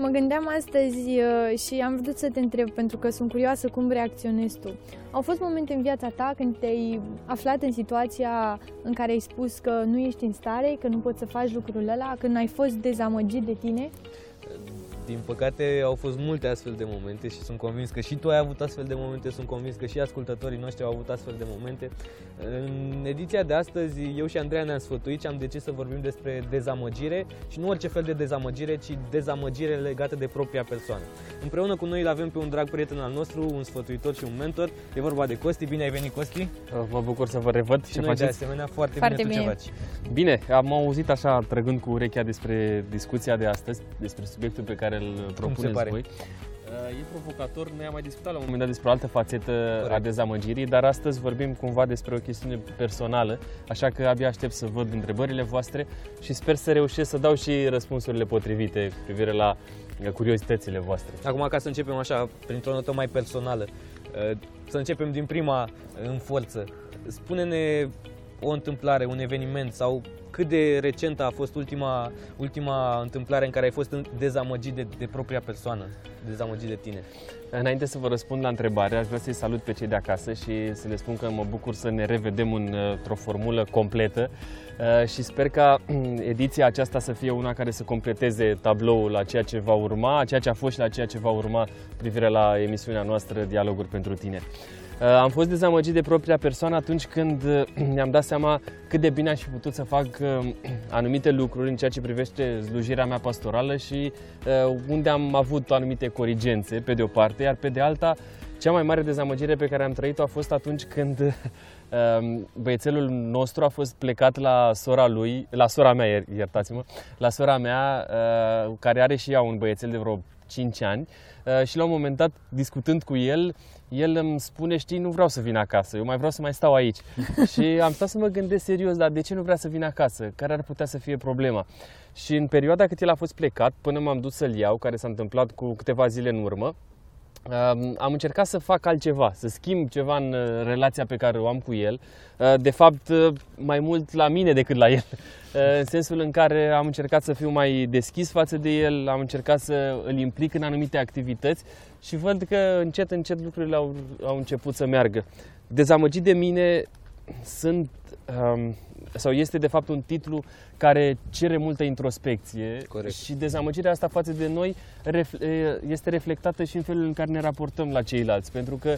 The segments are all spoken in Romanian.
Știi, Andrei, mă gândeam astăzi uh, și am vrut să te întreb, pentru că sunt curioasă cum reacționezi tu. Au fost momente în viața ta când te-ai aflat în situația în care ai spus că nu ești în stare, că nu poți să faci lucrul ăla, când ai fost dezamăgit de tine? Din păcate au fost multe astfel de momente și sunt convins că și tu ai avut astfel de momente, sunt convins că și ascultătorii noștri au avut astfel de momente. În ediția de astăzi, eu și Andreea ne-am sfătuit și am decis să vorbim despre dezamăgire și nu orice fel de dezamăgire, ci dezamăgire legată de propria persoană. Împreună cu noi îl avem pe un drag prieten al nostru, un sfătuitor și un mentor. E vorba de Costi. Bine ai venit, Costi! Mă bucur să vă revăd. Și ce noi faceți? de asemenea foarte, Foarte bine, tu bine. ce faci. Bine, am auzit așa, trăgând cu urechea despre discuția de astăzi, despre subiectul pe care îl propuneți pare? voi. Uh, E provocator, noi am mai discutat la un moment dat despre o altă fațetă Corect. a dezamăgirii, dar astăzi vorbim cumva despre o chestiune personală, așa că abia aștept să văd întrebările voastre și sper să reușesc să dau și răspunsurile potrivite cu privire la uh, curiozitățile voastre. Acum, ca să începem așa, printr-o notă mai personală, uh, să începem din prima în forță. Spune-ne o întâmplare, un eveniment sau cât de recentă a fost ultima, ultima întâmplare în care ai fost dezamăgit de, de propria persoană, dezamăgit de tine. Înainte să vă răspund la întrebare, aș vrea să-i salut pe cei de acasă și să le spun că mă bucur să ne revedem în, într-o formulă completă uh, și sper ca mm, ediția aceasta să fie una care să completeze tabloul la ceea ce va urma, ceea ce a fost și la ceea ce va urma privire la emisiunea noastră Dialoguri pentru tine. Uh, Am fost dezamăgit de propria persoană atunci când uh, mi-am dat seama cât de bine aș fi putut să fac uh, anumite lucruri în ceea ce privește slujirea mea pastorală și uh, unde am avut anumite corigențe, pe de o parte, iar pe de alta, cea mai mare dezamăgire pe care am trăit-o a fost atunci când uh, băiețelul nostru a fost plecat la sora lui, la sora mea, ier- iertați-mă, la sora mea, uh, care are și ea un băiețel de vreo 5 ani uh, și la un moment dat, discutând cu el, el îmi spune, știi, nu vreau să vin acasă, eu mai vreau să mai stau aici. și am stat să mă gândesc serios, dar de ce nu vrea să vin acasă? Care ar putea să fie problema? Și în perioada cât el a fost plecat, până m-am dus să-l iau, care s-a întâmplat cu câteva zile în urmă, Um, am încercat să fac altceva, să schimb ceva în uh, relația pe care o am cu el. Uh, De fapt, uh, mai mult la mine decât la el. Uh, În sensul în care am încercat să fiu mai deschis față de el, am încercat să îl implic în anumite activități și văd că încet, încet lucrurile au, au început să meargă. Dezamăgit de mine sunt, um, sau este de fapt un titlu care cere multă introspecție Corect. și dezamăgirea asta față de noi ref- e- este reflectată și în felul în care ne raportăm la ceilalți, pentru că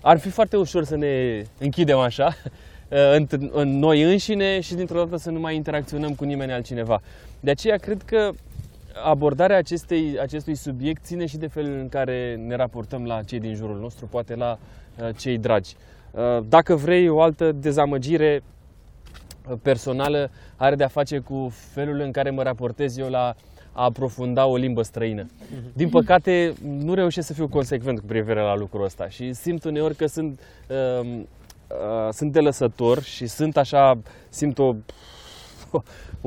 ar fi foarte ușor să ne închidem așa în, în noi înșine și dintr-o dată să nu mai interacționăm cu nimeni altcineva. De aceea cred că abordarea acestei, acestui subiect ține și de felul în care ne raportăm la cei din jurul nostru, poate la uh, cei dragi. Uh, dacă vrei o altă dezamăgire uh, personală are de-a face cu felul în care mă raportez eu la a aprofunda o limbă străină. Din păcate, nu reușesc să fiu consecvent cu privire la lucrul ăsta și simt uneori că sunt, uh, uh, sunt delăsător și sunt așa, simt o,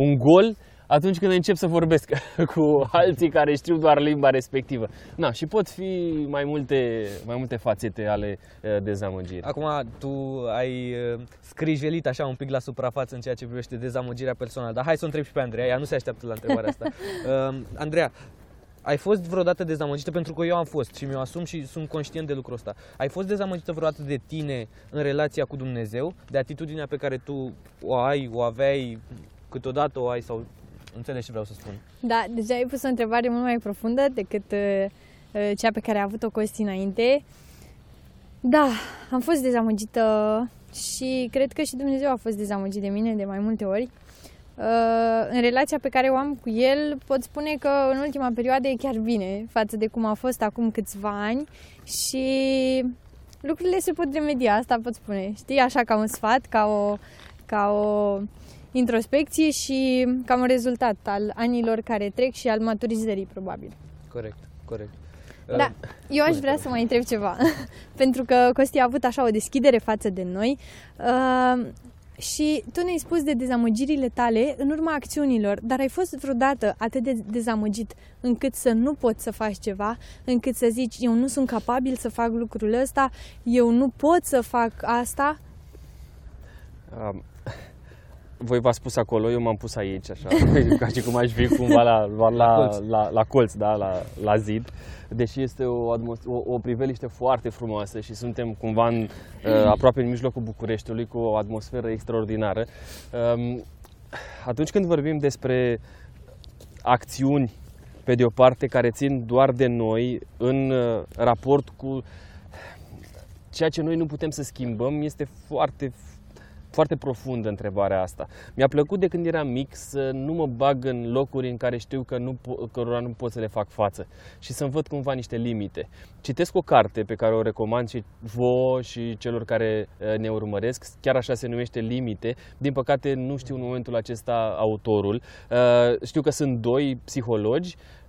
un gol atunci când încep să vorbesc cu alții care știu doar limba respectivă. Na, și pot fi mai multe, mai multe fațete ale uh, dezamăgirii. Acum, tu ai uh, scrijelit așa un pic la suprafață în ceea ce privește dezamăgirea personală, dar hai să o întreb și pe Andreea, ea nu se așteaptă la întrebarea asta. Uh, Andreea, ai fost vreodată dezamăgită? Pentru că eu am fost și mi-o asum și sunt conștient de lucrul ăsta. Ai fost dezamăgită vreodată de tine în relația cu Dumnezeu? De atitudinea pe care tu o ai, o aveai, câteodată o ai sau... Înțelegi ce vreau să spun? Da, deja ai pus o întrebare mult mai profundă decât uh, uh, cea pe care a avut-o Costi înainte. Da, am fost dezamăgită și cred că și Dumnezeu a fost dezamăgit de mine de mai multe ori. Uh, în relația pe care o am cu el, pot spune că în ultima perioadă e chiar bine față de cum a fost acum câțiva ani și lucrurile se pot remedia, asta pot spune. Știi, așa ca un sfat, ca o, ca o introspecție și ca un rezultat al anilor care trec și al maturizării, probabil. Corect, corect. Da, eu aș vrea să mai întreb ceva, pentru că Costi a avut așa o deschidere față de noi uh, și tu ne-ai spus de dezamăgirile tale în urma acțiunilor, dar ai fost vreodată atât de dezamăgit încât să nu poți să faci ceva, încât să zici eu nu sunt capabil să fac lucrul ăsta, eu nu pot să fac asta? Um, voi v-ați spus acolo, eu m-am pus aici, așa, ca și cum aș fi cumva la, la, la, colț. la, la colț, da, la, la zid. Deși este o, atmos- o, o priveliște foarte frumoasă și suntem cumva în, uh, aproape în mijlocul Bucureștiului cu o atmosferă extraordinară. Um, atunci când vorbim despre acțiuni, pe de o parte, care țin doar de noi în uh, raport cu ceea ce noi nu putem să schimbăm, este foarte, foarte profundă întrebarea asta. Mi-a plăcut de când eram mic să nu mă bag în locuri în care știu că nu, po- cărora nu pot să le fac față și să-mi văd cumva niște limite. Citesc o carte pe care o recomand și vouă și celor care uh, ne urmăresc, chiar așa se numește Limite. Din păcate nu știu în momentul acesta autorul. Uh, Știu că sunt doi psihologi um,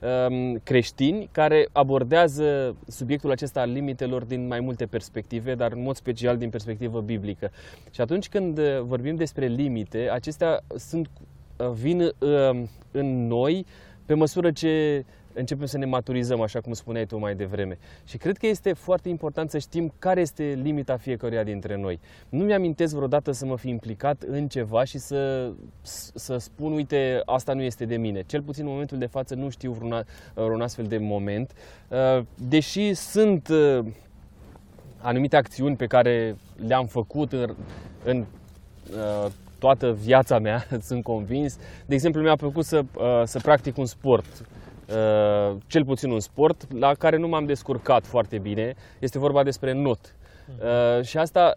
creștini care abordează subiectul acesta al limitelor din mai multe perspective, dar în mod special din perspectivă biblică. Și atunci când uh, vorbim despre limite, acestea sunt, uh, vin uh, în noi pe măsură ce începem să ne maturizăm, așa cum spuneai tu mai devreme. Și cred că este foarte important să știm care este limita fiecăruia dintre noi. Nu mi-amintesc vreodată să mă fi implicat în ceva și să, să spun, uite, asta nu este de mine. Cel puțin în momentul de față nu știu vreun, vreun astfel de moment. Uh, Deși sunt uh, anumite acțiuni pe care le-am făcut în, în uh, toată viața mea, sunt convins. De exemplu, mi-a plăcut să, uh, să practic un sport, uh, cel puțin un sport, la care nu m-am descurcat foarte bine. Este vorba despre not. Uh, și asta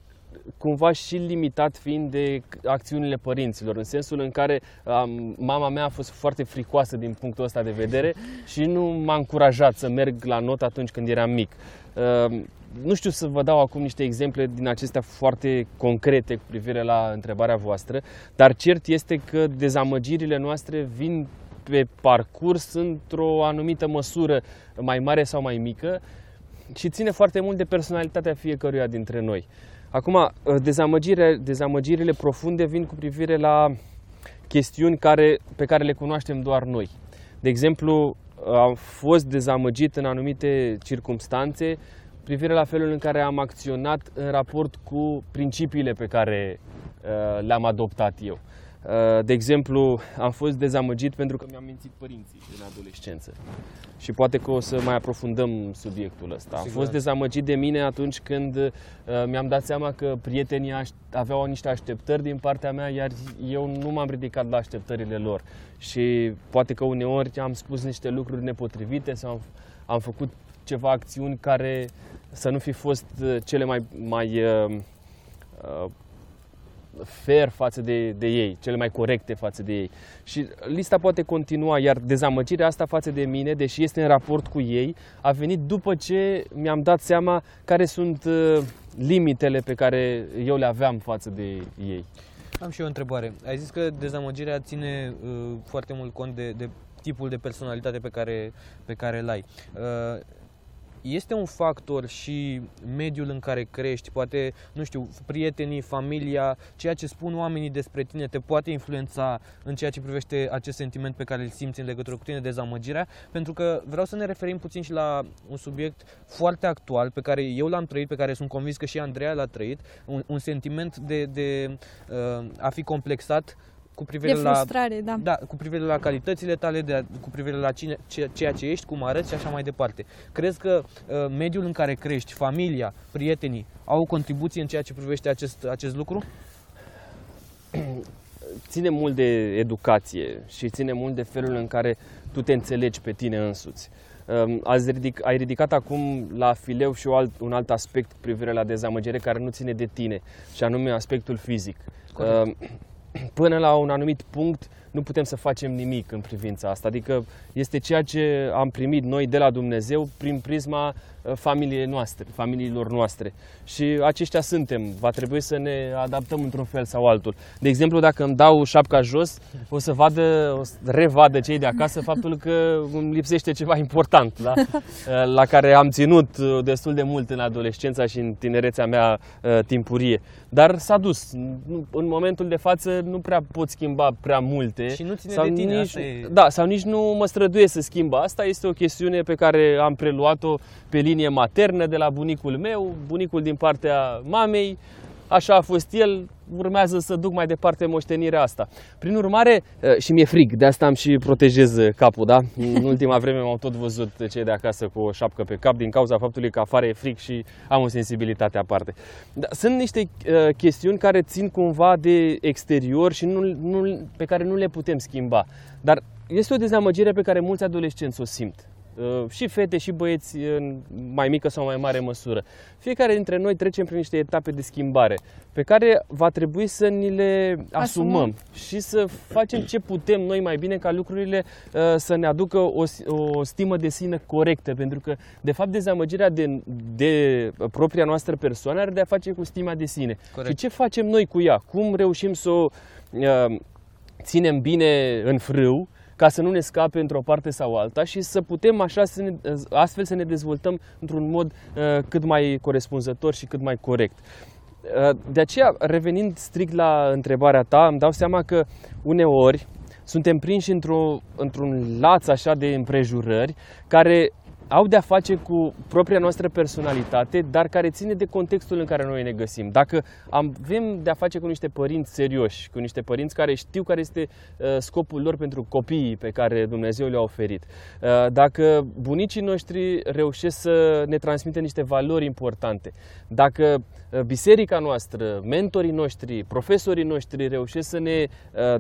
cumva și limitat fiind de acțiunile părinților, în sensul în care um, mama mea a fost foarte fricoasă din punctul ăsta de vedere și nu m-a încurajat să merg la not atunci când eram mic. Uh, nu știu să vă dau acum niște exemple din acestea foarte concrete cu privire la întrebarea voastră, dar cert este că dezamăgirile noastre vin pe parcurs într-o anumită măsură mai mare sau mai mică și ține foarte mult de personalitatea fiecăruia dintre noi. Acum, dezamăgire, dezamăgirile profunde vin cu privire la chestiuni care, pe care le cunoaștem doar noi. De exemplu, am fost dezamăgit în anumite circumstanțe privire la felul în care am acționat în raport cu principiile pe care uh, le-am adoptat eu. Uh, de exemplu, am fost dezamăgit pentru că mi-am mințit părinții în adolescență. Și poate că o să mai aprofundăm subiectul ăsta. Am Sigur. fost dezamăgit de mine atunci când uh, mi-am dat seama că prietenii aș- aveau niște așteptări din partea mea, iar eu nu m-am ridicat la așteptările lor. Și poate că uneori am spus niște lucruri nepotrivite sau am, am făcut ceva acțiuni care să nu fi fost uh, cele mai, mai uh, uh, fair față de, de ei, cele mai corecte față de ei. Și lista poate continua, iar dezamăgirea asta față de mine, deși este în raport cu ei, a venit după ce mi-am dat seama care sunt uh, limitele pe care eu le aveam față de ei. Am și eu o întrebare. Ai zis că dezamăgirea ține uh, foarte mult cont de, de tipul de personalitate pe care, pe care îl ai. Uh, este un factor și mediul în care crești, poate, nu știu, prietenii, familia, ceea ce spun oamenii despre tine te poate influența în ceea ce privește acest sentiment pe care îl simți în legătură cu tine, dezamăgirea, pentru că vreau să ne referim puțin și la un subiect foarte actual pe care eu l-am trăit, pe care sunt convins că și Andreea l-a trăit, un, un sentiment de, de uh, a fi complexat cu privire De la frustrare, da. da, cu privire la calitățile tale, de a, cu privire la cine, ce, ceea ce ești, cum arăți și așa mai departe. Crezi că uh, mediul în care crești, familia, prietenii, au o contribuție în ceea ce privește acest, acest lucru? ține mult de educație și ține mult de felul în care tu te înțelegi pe tine însuți. Um, Ați ridic, ai ridicat acum la fileu și o alt, un alt aspect cu privire la dezamăgire care nu ține de tine, și anume aspectul fizic. Corect. Um, Până la un anumit punct nu putem să facem nimic în privința asta. Adică este ceea ce am primit noi de la Dumnezeu prin prisma uh, familiei noastre, familiilor noastre. Și aceștia suntem. Va trebui să ne adaptăm într-un fel sau altul. De exemplu, dacă îmi dau șapca jos, o să vadă, o să revadă cei de acasă faptul că îmi lipsește ceva important, da? Uh, la care am ținut uh, destul de mult în adolescența și în tinerețea mea uh, timpurie. Dar s-a dus. Nu- În momentul de față nu prea pot schimba prea multe. Și nu ține sau de tine, nici, asta e- Da, sau nici nu mă străduie să schimb asta. Este o chestiune pe care am preluat-o pe linie maternă de la bunicul meu, bunicul din partea mamei. Așa a fost el, urmează să duc mai departe moștenirea asta. Prin urmare, uh, și mi-e frig, de asta am și protejez capul, da? În ultima vreme m-au tot văzut cei de acasă cu o șapcă pe cap din cauza faptului că afară e frig și am o sensibilitate aparte. Da, sunt niște uh, chestiuni care țin cumva de exterior și nu, nu, pe care nu le putem schimba. Dar este o dezamăgire pe care mulți adolescenți o simt. Uh, și fete și băieți în mai mică sau mai mare măsură. Fiecare dintre noi trecem prin niște etape de schimbare pe care va trebui să ni le asumăm, asumăm. și să facem ce putem noi mai bine ca lucrurile uh, să ne aducă o, o stimă de sine corectă, pentru că de fapt dezamăgirea de, de propria noastră persoană are de a face cu stima de sine. Corect. Și ce facem noi cu ea? Cum reușim să o uh, ținem bine în frâu ca să nu ne scape într-o parte sau alta și să putem așa să ne, astfel să ne dezvoltăm într-un mod uh, cât mai corespunzător și cât mai corect. Uh, de aceea, revenind strict la întrebarea ta, îmi dau seama că uneori suntem prinși într-o, într-un laț așa de împrejurări care au de-a face cu propria noastră personalitate, dar care ține de contextul în care noi ne găsim. Dacă avem de-a face cu niște părinți serioși, cu niște părinți care știu care este uh, scopul lor pentru copiii pe care Dumnezeu le-a oferit, uh, dacă bunicii noștri reușesc să ne transmită niște valori importante, dacă uh, biserica noastră, mentorii noștri, profesorii noștri reușesc să ne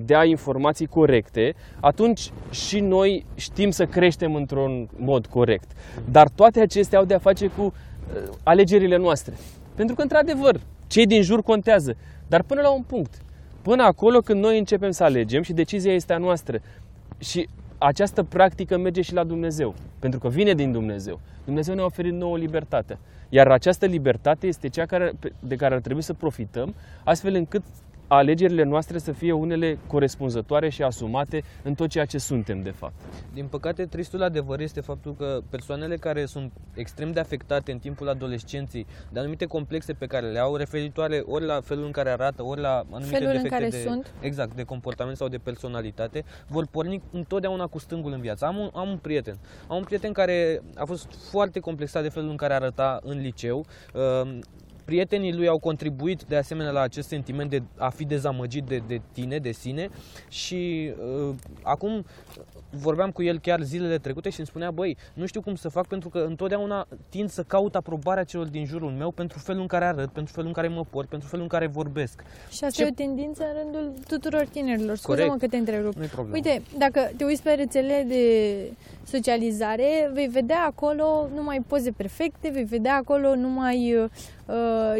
dea informații corecte, atunci și noi știm să creștem într-un mod corect. Dar toate acestea au de-a face cu uh, alegerile noastre. Pentru că, într-adevăr, cei din jur contează. Dar până la un punct. Până acolo când noi începem să alegem și decizia este a noastră. Și această practică merge și la Dumnezeu. Pentru că vine din Dumnezeu. Dumnezeu ne-a oferit nouă libertate. Iar această libertate este cea care, de care ar trebui să profităm, astfel încât alegerile noastre să fie unele corespunzătoare și asumate în tot ceea ce suntem, de fapt. Din păcate, tristul adevăr este faptul că persoanele care sunt extrem de afectate în timpul adolescenței de anumite complexe pe care le au, referitoare ori la felul în care arată, ori la anumite felul defecte în care de, sunt. Exact, de comportament sau de personalitate, vor porni întotdeauna cu stângul în viață. Am un, am un prieten. Am un prieten care a fost foarte complexat de felul în care arăta în liceu. Uh, Prietenii lui au contribuit de asemenea la acest sentiment de a fi dezamăgit de, de tine, de sine și uh, acum vorbeam cu el chiar zilele trecute și îmi spunea, băi, nu știu cum să fac pentru că întotdeauna tind să caut aprobarea celor din jurul meu pentru felul în care arăt, pentru felul în care mă port, pentru felul în care vorbesc. Și asta Ce... e o tendință în rândul tuturor tinerilor. Scuză-mă că te întrerup. Uite, dacă te uiți pe rețele de socializare, vei vedea acolo numai poze perfecte, vei vedea acolo numai uh,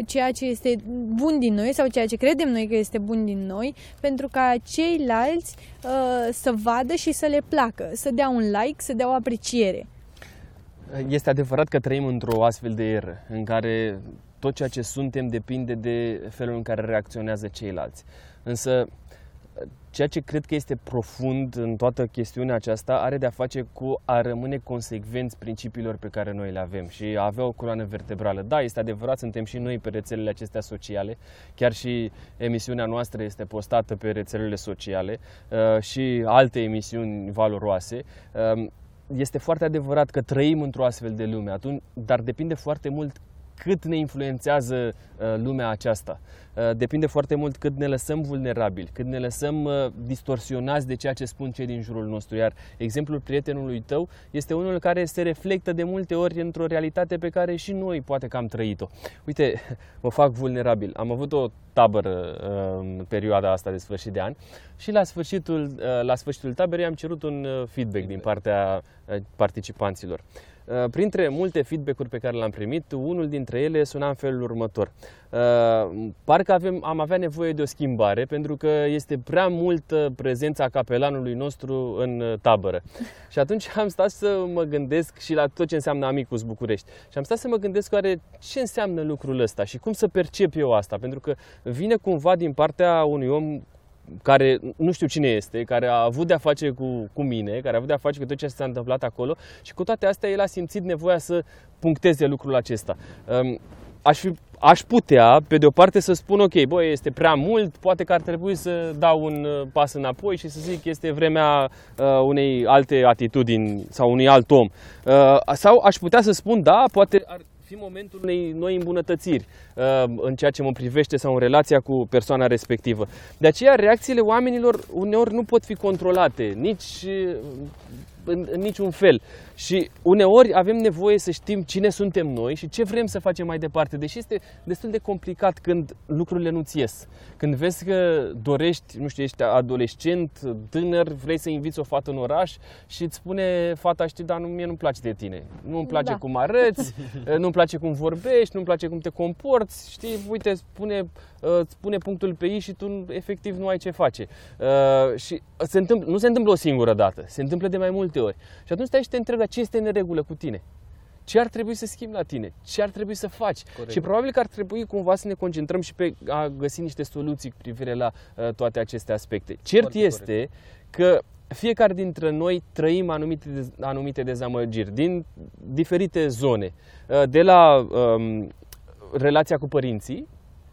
ceea ce este bun din noi sau ceea ce credem noi că este bun din noi, pentru ca ceilalți uh, să vadă și să le placă, să dea un like, să dea o apreciere. Este adevărat că trăim într-o astfel de eră în care tot ceea ce suntem depinde de felul în care reacționează ceilalți. Însă Ceea ce cred că este profund în toată chestiunea aceasta are de-a face cu a rămâne consecvenți principiilor pe care noi le avem și a avea o coloană vertebrală. Da, este adevărat, suntem și noi pe rețelele acestea sociale, chiar și emisiunea noastră este postată pe rețelele sociale uh, și alte emisiuni valoroase. Um, este foarte adevărat că trăim într-o astfel de lume, atunci, dar depinde foarte mult cât ne influențează uh, lumea aceasta. Uh, depinde foarte mult cât ne lăsăm vulnerabili, cât ne lăsăm uh, distorsionați de ceea ce spun cei din jurul nostru. Iar exemplul prietenului tău este unul care se reflectă de multe ori într-o realitate pe care și noi poate că am trăit-o. Uite, mă fac vulnerabil. Am avut o tabără în perioada asta de sfârșit de an și la sfârșitul, la sfârșitul taberei am cerut un feedback din partea participanților. Uh, printre multe feedback-uri pe care le-am primit, unul dintre ele suna în felul următor. Uh, parcă avem, am avea nevoie de o schimbare pentru că este prea multă prezența capelanului nostru în uh, tabără. Și atunci am stat să mă gândesc și la tot ce înseamnă Amicus București. Și am stat să mă gândesc oare ce înseamnă lucrul ăsta și cum să percep eu asta. Pentru că vine cumva din partea unui om care nu știu cine este, care a avut de-a face cu, cu mine, care a avut de-a face cu tot ce s-a întâmplat acolo și cu toate astea el a simțit nevoia să puncteze lucrul acesta. Um, aș, fi, aș putea, pe de o parte, să spun, ok, băi, este prea mult, poate că ar trebui să dau un uh, pas înapoi și să zic că este vremea uh, unei alte atitudini sau unui alt om. Uh, sau aș putea să spun, da, poate ar fi momentul unei noi îmbunătățiri uh, în ceea ce mă privește sau în relația cu persoana respectivă. De aceea, reacțiile oamenilor uneori nu pot fi controlate, nici uh, în, în niciun fel. Și uneori avem nevoie să știm cine suntem noi și ce vrem să facem mai departe, deși este destul de complicat când lucrurile nu-ți ies. Când vezi că dorești, nu știu, ești adolescent, tânăr, vrei să inviți o fată în oraș și îți spune fata, știi, dar nu, mie nu-mi place de tine. Nu-mi place da. cum arăți, nu-mi place cum vorbești, nu-mi place cum te comporți, știi, uite, spune, îți pune punctul pe ei și tu efectiv nu ai ce face. Uh, și se întâmplă, nu se întâmplă o singură dată, se întâmplă de mai multe ori. Și atunci stai și te întrebi, ce este în regulă cu tine? Ce ar trebui să schimbi la tine? Ce ar trebui să faci? Corect. Și probabil că ar trebui cumva să ne concentrăm și pe a găsi niște soluții cu privire la uh, toate aceste aspecte. Cert Foarte este corect. că fiecare dintre noi trăim anumite, anumite dezamăgiri din diferite zone. Uh, de la um, relația cu părinții,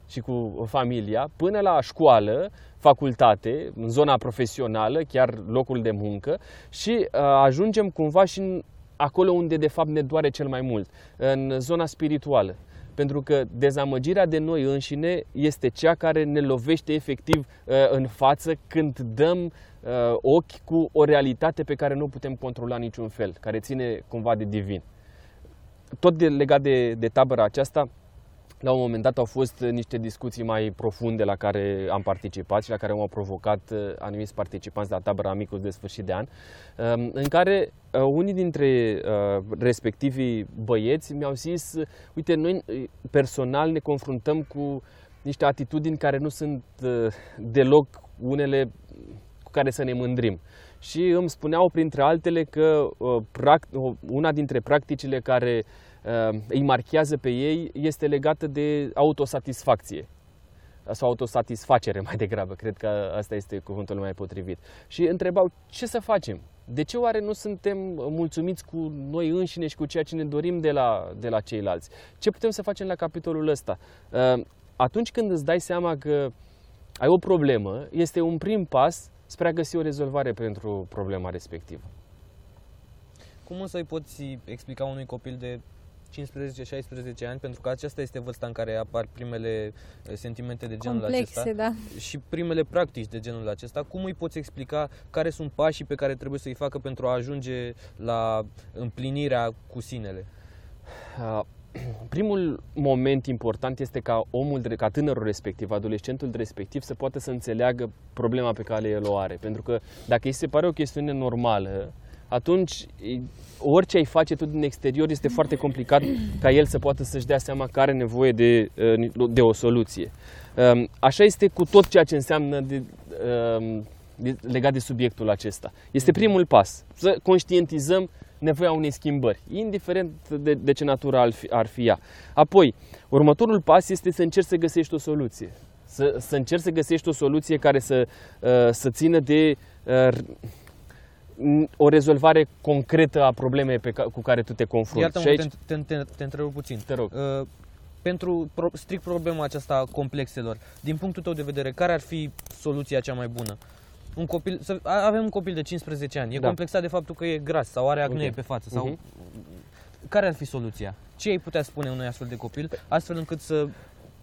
și cu familia, până la școală, facultate, în zona profesională, chiar locul de muncă și uh, ajungem cumva și în acolo unde de fapt ne doare cel mai mult, în zona spirituală. Pentru că dezamăgirea de noi înșine este cea care ne lovește efectiv uh, în față când dăm uh, ochi cu o realitate pe care nu putem controla niciun fel, care ține cumva de divin. Tot de, legat de, de tabăra aceasta, la un moment dat au fost uh, niște discuții mai profunde la care am participat și la care au provocat uh, anumiți participanți la tabăra Amicus de sfârșit de an, um, în care uh, unii dintre respectivii băieți mi-au zis, uite, noi personal ne confruntăm cu niște atitudini care nu sunt deloc unele cu care să ne mândrim. Și îmi spuneau, printre altele, că una dintre practicile care Uh, îi marchează pe ei este legată de autosatisfacție sau autosatisfacere mai degrabă, cred că asta este cuvântul mai potrivit. Și întrebau ce să facem? De ce oare nu suntem mulțumiți cu noi înșine și cu ceea ce ne dorim de la, de la ceilalți? Ce putem să facem la capitolul ăsta? Uh, atunci când îți dai seama că ai o problemă, este un prim pas spre a găsi o rezolvare pentru problema respectivă. Cum să-i poți explica unui copil de 15-16 ani, pentru că aceasta este vârsta în care apar primele eh, sentimente de genul Complexe, acesta da. și primele practici de genul acesta. Cum îi poți explica care sunt pașii pe care trebuie să-i facă pentru a ajunge la împlinirea cu sinele? primul moment important este ca omul, ca tânărul respectiv, adolescentul respectiv să poată să înțeleagă problema pe care el o are. Pentru că dacă îi se pare o chestiune normală, atunci orice ai face tu din exterior este foarte complicat ca el să poată să-și dea seama că are nevoie de, uh, de o soluție. Um, așa este cu tot ceea ce înseamnă de, um, de, legat de subiectul acesta. Este mm. primul pas, să conștientizăm nevoia unei schimbări, indiferent de, de ce natură ar fi, ar fi ea. Apoi, următorul pas este să încerci să găsești o soluție. Să, să încerci să găsești o soluție care să, uh, să țină de uh, o rezolvare concretă a problemei pe ca, cu care tu te confrunți. Iartă-mă, aici... te, te, te, te întrerup puțin. Te rog. Uh, pentru pro, strict problema aceasta a complexelor, din punctul tău de vedere, care ar fi soluția cea mai bună? Un copil, să, avem un copil de 15 ani, e da. complexat de faptul că e gras sau are acne okay. pe față. Sau, uh-huh. Care ar fi soluția? Ce îi putea spune unui astfel de copil, astfel încât să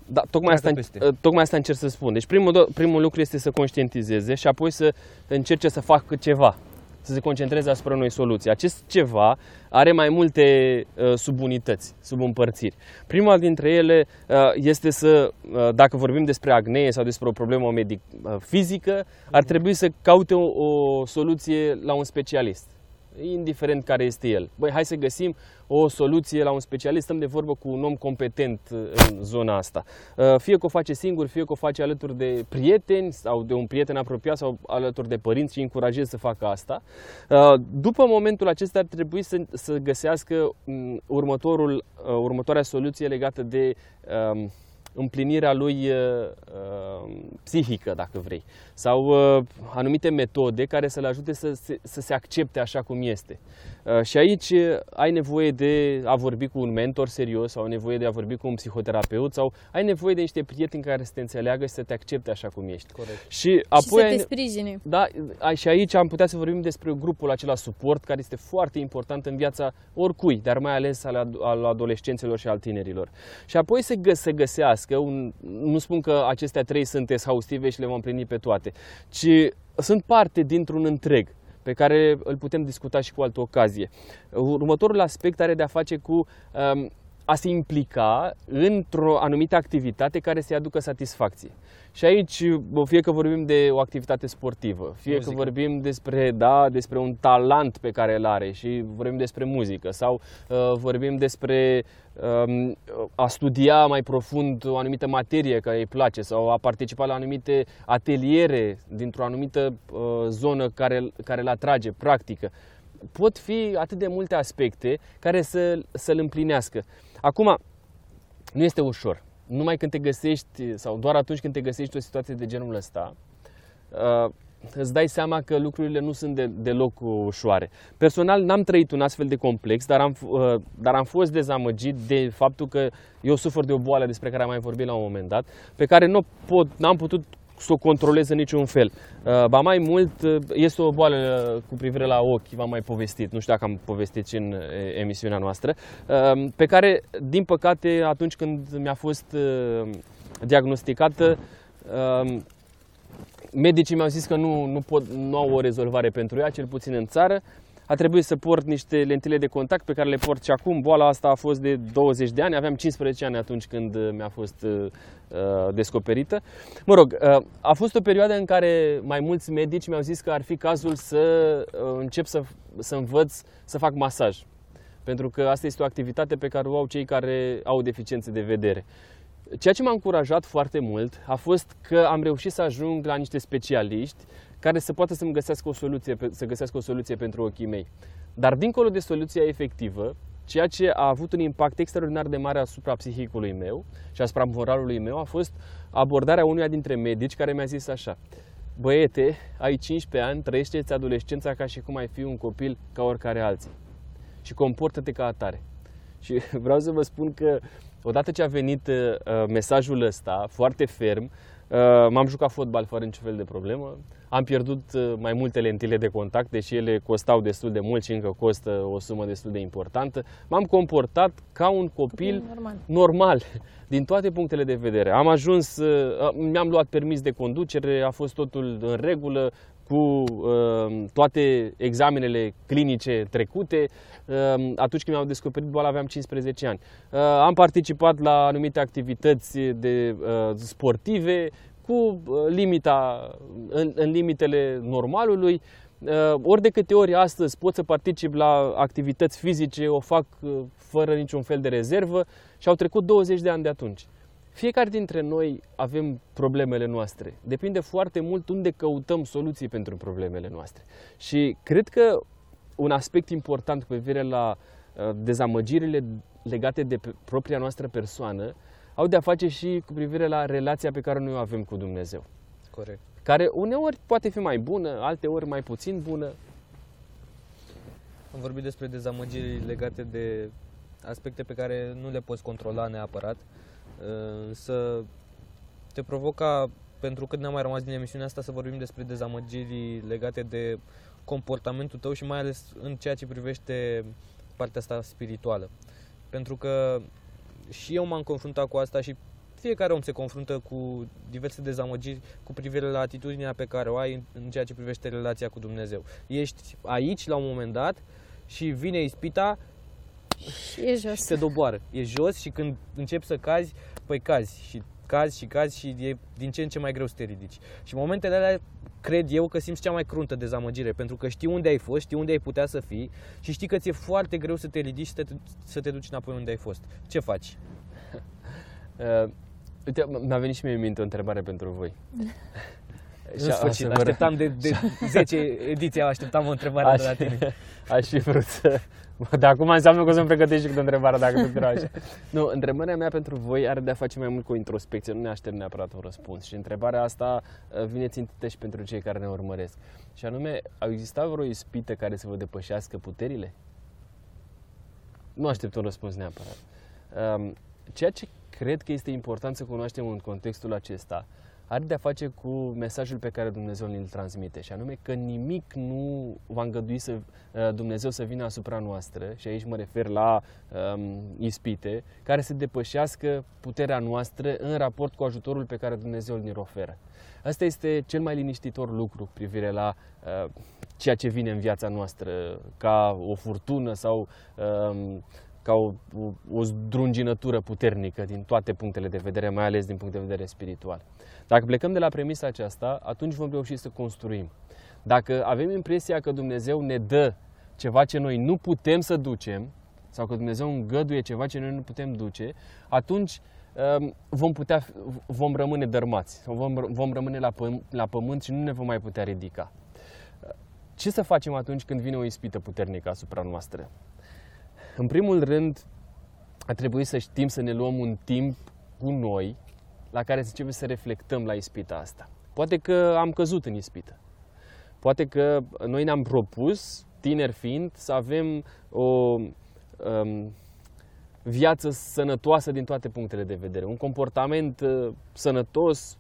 da, tocmai asta, peste. tocmai asta încerc să spun. Deci primul, primul lucru este să conștientizeze și apoi să încerce să facă ceva să se concentreze asupra unei soluții. Acest ceva are mai multe uh, subunități, subîmpărțiri. Prima dintre ele uh, este să, uh, dacă vorbim despre acnee sau despre o problemă medic, uh, fizică, ar trebui să caute o, o soluție la un specialist indiferent care este el. Băi, hai să găsim o soluție la un specialist, stăm de vorbă cu un om competent uh, în zona asta. Uh, fie că o face singur, fie că o face alături de prieteni sau de un prieten apropiat sau alături de părinți și încurajez să facă asta. Uh, după momentul acesta ar trebui să, să găsească mm, următorul, următoarea soluție legată de um, împlinirea lui uh, uh, psihică, dacă vrei, sau uh, anumite metode care să-l ajute să se, să se accepte așa cum este. Uh, și aici uh, ai nevoie de a vorbi cu un mentor serios sau ai nevoie de a vorbi cu un psihoterapeut sau ai nevoie de niște prieteni care să te înțeleagă și să te accepte așa cum ești. Corect. Și apoi și să ai- te sprijine. da, a- și aici am putea să vorbim despre grupul acela suport care este foarte important în viața oricui, dar mai ales al, ad- al adolescenților și al tinerilor. Și apoi se, gă- se găsească, un, nu spun că acestea trei sunt exhaustive și le vom împlini pe toate, ci sunt parte dintr-un întreg pe care îl putem discuta și cu altă ocazie. Următorul aspect are de-a face cu um, a se implica într-o anumită activitate care să-i aducă satisfacție. Și aici, bă, fie că vorbim de o activitate sportivă, fie Muzică. că vorbim despre, da, despre un talent pe care îl are și vorbim despre muzică sau uh, vorbim despre um, a studia mai profund o anumită materie care îi place sau a participa la anumite ateliere dintr-o anumită uh, zonă care, care îl atrage, practică. Pot fi atât de multe aspecte care să, să-l împlinească. Acum, nu este ușor. Numai când te găsești, sau doar atunci când te găsești o situație de genul ăsta, uh, îți dai seama că lucrurile nu sunt de, deloc ușoare. Personal n-am trăit un astfel de complex, dar am, f- uh, dar am fost dezamăgit de faptul că eu sufăr de o boală despre care am mai vorbit la un moment dat, pe care nu pot, n-am putut să o controlez în niciun fel. Uh, Ba mai mult, uh, este o boală uh, cu privire la ochi, v-am mai povestit, nu știu dacă am povestit și în uh, emisiunea noastră, uh, pe care, din păcate, atunci când mi-a fost uh, diagnosticată, uh, medicii mi-au zis că nu, nu, pot, nu au o rezolvare pentru ea, cel puțin în țară. A trebuit să port niște lentile de contact pe care le port și acum. Boala asta a fost de 20 de ani, aveam 15 ani atunci când uh, mi-a fost uh, uh, descoperită. Mă rog, uh, a fost o perioadă în care mai mulți medici mi-au zis că ar fi cazul să uh, încep să, să învăț să fac masaj. Pentru că asta este o activitate pe care o au cei care au deficiențe de vedere. Ceea ce m-a încurajat foarte mult a fost că am reușit să ajung la niște specialiști care să poată să-mi găsească o soluție, pe- să găsească o soluție pentru ochii mei. Dar dincolo de soluția efectivă, ceea ce a avut un impact extraordinar de mare asupra psihicului meu și asupra moralului meu a fost abordarea unuia dintre medici care mi-a zis așa Băiete, ai 15 ani, trăiește-ți adolescența ca și cum ai fi un copil ca oricare alții și comportă-te ca atare. Și vreau să vă spun că odată ce a venit uh, mesajul ăsta foarte ferm, uh, m-am jucat fotbal fără niciun fel de problemă. Am pierdut uh, mai multe lentile de contact, deși ele costau destul de mult și încă costă o sumă destul de importantă. M-am comportat ca un copil Normal. normal, din toate punctele de vedere. Am ajuns, uh, mi-am luat permis de conducere, a fost totul în regulă, cu uh, toate examenele clinice trecute. Uh, atunci când mi-am descoperit boala aveam 15 ani. Uh, am participat la anumite activități de uh, sportive cu uh, limita, în, în limitele normalului. Uh, ori de câte ori astăzi pot să particip la activități fizice, o fac uh, fără niciun fel de rezervă și au trecut 20 de ani de atunci. Fiecare dintre noi avem problemele noastre. Depinde foarte mult unde căutăm soluții pentru problemele noastre. Și cred că un aspect important cu privire la uh, dezamăgirile legate de pe- propria noastră persoană au de a face și cu privire la relația pe care noi o avem cu Dumnezeu. Corect. Care uneori poate fi mai bună, alte ori mai puțin bună. Am vorbit despre dezamăgiri legate de aspecte pe care nu le poți controla neapărat, uh, însă te provoca, pentru că ne-a mai rămas din emisiunea asta, să vorbim despre dezamăgiri legate de comportamentul tău și mai ales în ceea ce privește partea asta spirituală. Pentru că și eu m-am confruntat cu asta și fiecare om se confruntă cu diverse dezamăgiri cu privire la atitudinea pe care o ai în, în ceea ce privește relația cu Dumnezeu. Ești aici la un moment dat și vine ispita Și e jos. și te doboară. E jos și când începi să cazi, păi cazi și cazi și cazi și e din ce în ce mai greu să te ridici. Și în momentele alea cred eu că simți cea mai cruntă dezamăgire, pentru că știi unde ai fost, știi unde ai putea să fii și știi că ți-e foarte greu să te ridici și să te, să te duci înapoi unde ai fost. Ce faci? Uh, uite, m- mi-a venit și mie în minte o întrebare pentru voi. În sfârșit, așteptam de, de 10 ediții, așteptam o întrebare aș, de la tine. Aș fi vrut să... De acum înseamnă că o să-mi pregătești și cu întrebarea dacă tu așa. Nu, întrebarea mea pentru voi are de-a face mai mult cu o introspecție, nu ne aștept neapărat un răspuns. Și întrebarea asta uh, vine țintită și pentru cei care ne urmăresc. Și anume, au existat vreo ispită care să vă depășească puterile? Nu aștept un răspuns neapărat. Um, ceea ce cred că este important să cunoaștem în contextul acesta are de-a face cu mesajul pe care Dumnezeu îl transmite și anume că nimic nu va îngădui să, uh, Dumnezeu să vină asupra noastră și aici mă refer la um, ispite, care să depășească puterea noastră în raport cu ajutorul pe care Dumnezeu îl ne oferă. Asta este cel mai liniștitor lucru cu privire la uh, ceea ce vine în viața noastră, ca o furtună sau um, ca o, o, o zdrunginătură puternică din toate punctele de vedere, mai ales din punct de vedere spiritual. Dacă plecăm de la premisa aceasta, atunci vom reuși să construim. Dacă avem impresia că Dumnezeu ne dă ceva ce noi nu putem să ducem, sau că Dumnezeu îngăduie ceva ce noi nu putem duce, atunci um, vom, putea, vom rămâne dărmați, vom, vom rămâne la, păm- la pământ și nu ne vom mai putea ridica. Ce să facem atunci când vine o ispită puternică asupra noastră? În primul rând, a trebuit să știm să ne luăm un timp cu noi la care să începem să reflectăm la ispita asta. Poate că am căzut în ispită. Poate că noi ne-am propus, tineri fiind, să avem o um, viață sănătoasă din toate punctele de vedere. Un comportament uh, sănătos,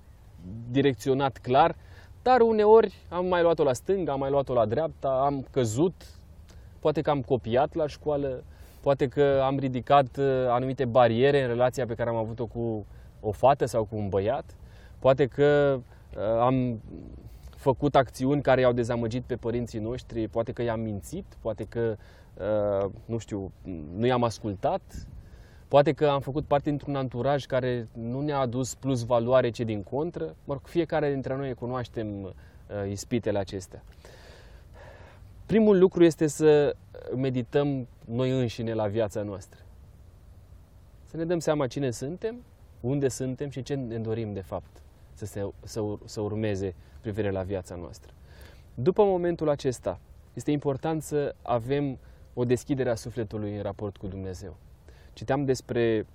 direcționat clar, dar uneori am mai luat-o la stânga, am mai luat-o la dreapta, am căzut, poate că am copiat la școală, poate că am ridicat uh, anumite bariere în relația pe care am avut-o cu o fată sau cu un băiat, poate că uh, am făcut acțiuni care i-au dezamăgit pe părinții noștri, poate că i-am mințit, poate că, uh, nu știu, nu i-am ascultat, poate că am făcut parte dintr-un anturaj care nu ne-a adus plus valoare, ce din contră. Mă rog, fiecare dintre noi cunoaștem uh, ispitele acestea. Primul lucru este să medităm noi înșine la viața noastră. Să ne dăm seama cine suntem, unde suntem și ce ne dorim de fapt să, se, să, să urmeze privire la viața noastră. După momentul acesta, este important să avem o deschidere a sufletului în raport cu Dumnezeu. Citeam despre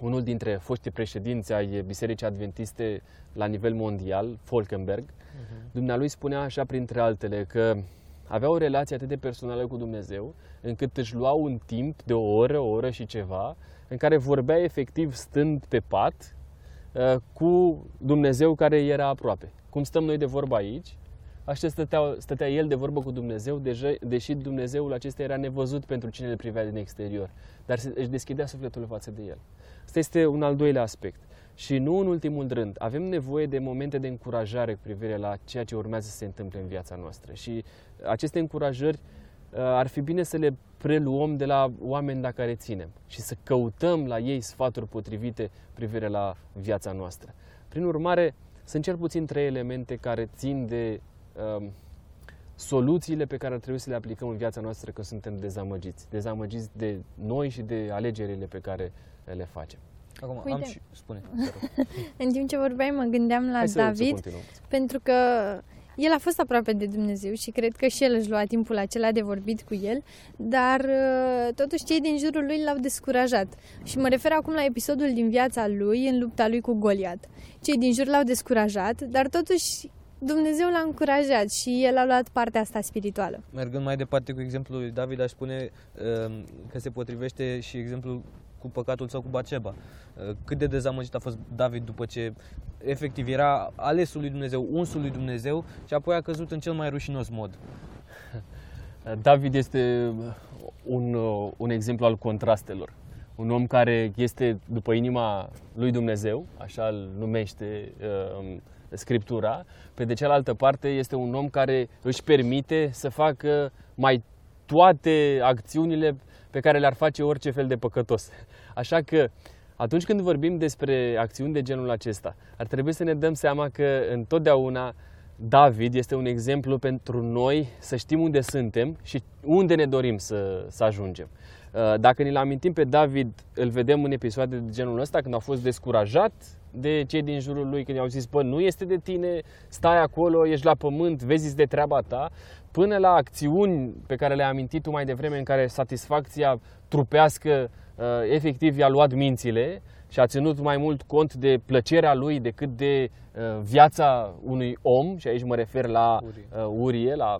unul dintre foștii președinți ai Bisericii Adventiste la nivel mondial, Folkenberg. Uh-huh. Dumnealui spunea așa printre altele că avea o relație atât de personală cu Dumnezeu, încât își lua un timp de o oră, o oră și ceva, în care vorbea efectiv stând pe pat uh, cu Dumnezeu care era aproape. Cum stăm noi de vorba aici, așa stătea, stătea el de vorbă cu Dumnezeu, deja, deși Dumnezeul acesta era nevăzut pentru cine îl privea din exterior, dar își deschidea sufletul față de el. Asta este un al doilea aspect. Și nu în ultimul rând, avem nevoie de momente de încurajare cu privire la ceea ce urmează să se întâmple în viața noastră. Și aceste încurajări uh, ar fi bine să le preluăm de la oameni la care ținem și să căutăm la ei sfaturi potrivite privire la viața noastră. Prin urmare, sunt cel puțin trei elemente care țin de um, soluțiile pe care ar trebui să le aplicăm în viața noastră că suntem dezamăgiți. Dezamăgiți de noi și de alegerile pe care le facem. Acum, Uite. am și... Spune. în timp ce vorbeai, mă gândeam la Hai David, să, să pentru că el a fost aproape de Dumnezeu și cred că și el își lua timpul acela de vorbit cu el, dar uh, totuși cei din jurul lui l-au descurajat. Și mă refer acum la episodul din viața lui în lupta lui cu Goliat. Cei din jur l-au descurajat, dar totuși Dumnezeu l-a încurajat și el a luat partea asta spirituală. Mergând mai departe cu exemplul lui David, aș spune uh, că se potrivește și exemplul cu păcatul său cu Baceba. Uh, cât de dezamăgit a fost David după ce efectiv era alesul lui Dumnezeu, unsul lui Dumnezeu și apoi a căzut în cel mai rușinos mod. David este un, un exemplu al contrastelor. Un om care este după inima lui Dumnezeu, așa îl numește uh, Scriptura, pe de cealaltă parte este un om care își permite să facă mai toate acțiunile pe care le-ar face orice fel de păcătos. Așa că atunci când vorbim despre acțiuni de genul acesta, ar trebui să ne dăm seama că întotdeauna David este un exemplu pentru noi să știm unde suntem și unde ne dorim să, să ajungem. Uh, dacă ni-l amintim pe David, îl vedem în episoade de genul ăsta, când a fost descurajat de cei din jurul lui, când i-au zis, bă, nu este de tine, stai acolo, ești la pământ, vezi de treaba ta, până la acțiuni pe care le-ai amintit tu mai devreme, în care satisfacția trupească uh, efectiv i-a luat mințile și a ținut mai mult cont de plăcerea lui decât de uh, viața unui om, și aici mă refer la Urie, la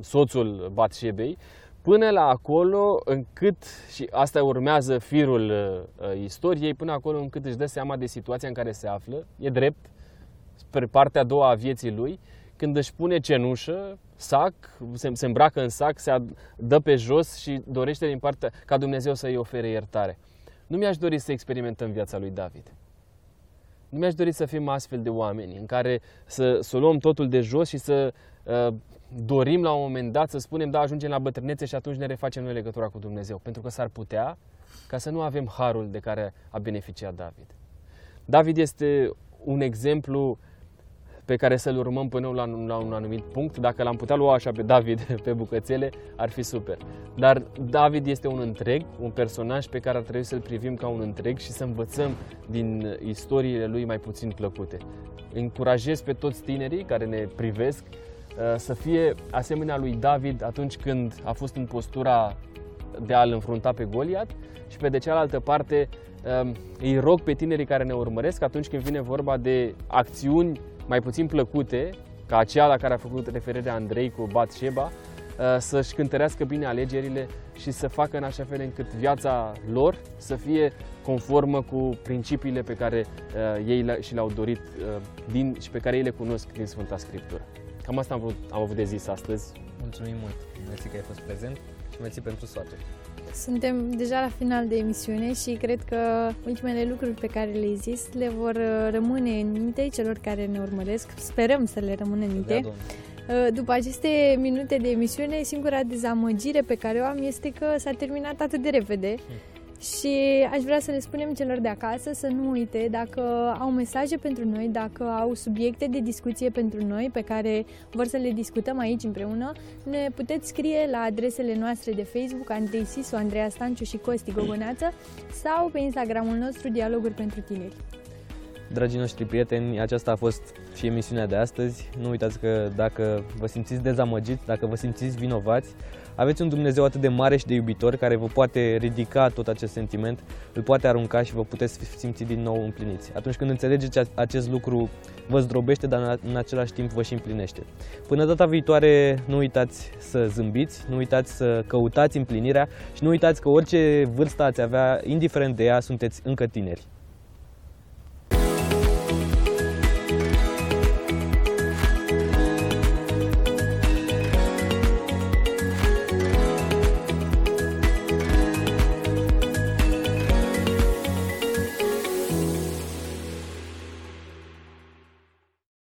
soțul Batșebei, până la acolo încât, și asta urmează firul uh, istoriei, până acolo încât își dă seama de situația în care se află, e drept, spre partea a doua a vieții lui, când își pune cenușă, sac, se, se îmbracă în sac, se dă pe jos și dorește din partea ca Dumnezeu să-i ofere iertare. Nu mi-aș dori să experimentăm viața lui David. Nu mi-aș dori să fim astfel de oameni în care să, să luăm totul de jos și să uh, dorim la un moment dat să spunem, da, ajungem la bătrânețe și atunci ne refacem noi legătura cu Dumnezeu. Pentru că s-ar putea ca să nu avem harul de care a beneficiat David. David este un exemplu pe care să-l urmăm până la, la un anumit punct. Dacă l-am putea lua așa pe David pe bucățele, ar fi super. Dar David este un întreg, un personaj pe care ar trebui să-l privim ca un întreg și să învățăm din istoriile lui mai puțin plăcute. Încurajez pe toți tinerii care ne privesc Uh, să fie asemenea lui David atunci când a fost în postura de a-l înfrunta pe Goliat și pe de cealaltă parte um, îi rog pe tinerii care ne urmăresc atunci când vine vorba de acțiuni mai puțin plăcute, ca aceea la care a făcut referire Andrei cu Sheba, uh, să-și cântărească bine alegerile și să facă în așa fel încât viața lor să fie conformă cu principiile pe care uh, ei și le-au dorit din, și pe care ei le cunosc din Sfânta Scriptură. Cam asta am avut, am avut de zis astăzi. Mulțumim mult, mersi că ai fost prezent și mersi pentru sfaturi. Suntem deja la final de emisiune și cred că ultimele lucruri pe care le-ai zis le vor uh, rămâne în minte celor care ne urmăresc. Sperăm să le rămână în minte. Uh, după aceste minute de emisiune, singura dezamăgire pe care o am este că s-a terminat atât de repede. Hmm și aș vrea să le spunem celor de acasă să nu uite dacă au mesaje pentru noi, dacă au subiecte de discuție pentru noi pe care vor să le discutăm aici împreună, ne puteți scrie la adresele noastre de Facebook Andrei Sisu, Andreea Stanciu și Costi Gogoneață sau pe Instagramul nostru Dialoguri pentru Tineri. Dragii noștri prieteni, aceasta a fost și emisiunea de astăzi. Nu uitați că dacă vă simțiți dezamăgiți, dacă vă simțiți vinovați, aveți un Dumnezeu atât de mare și de iubitor care vă poate ridica tot acest sentiment, îl poate arunca și vă puteți simți din nou împliniți. Atunci când înțelegeți acest lucru, vă zdrobește, dar în același timp vă și împlinește. Până data viitoare, nu uitați să zâmbiți, nu uitați să căutați împlinirea și nu uitați că orice vârstă ați avea, indiferent de ea, sunteți încă tineri.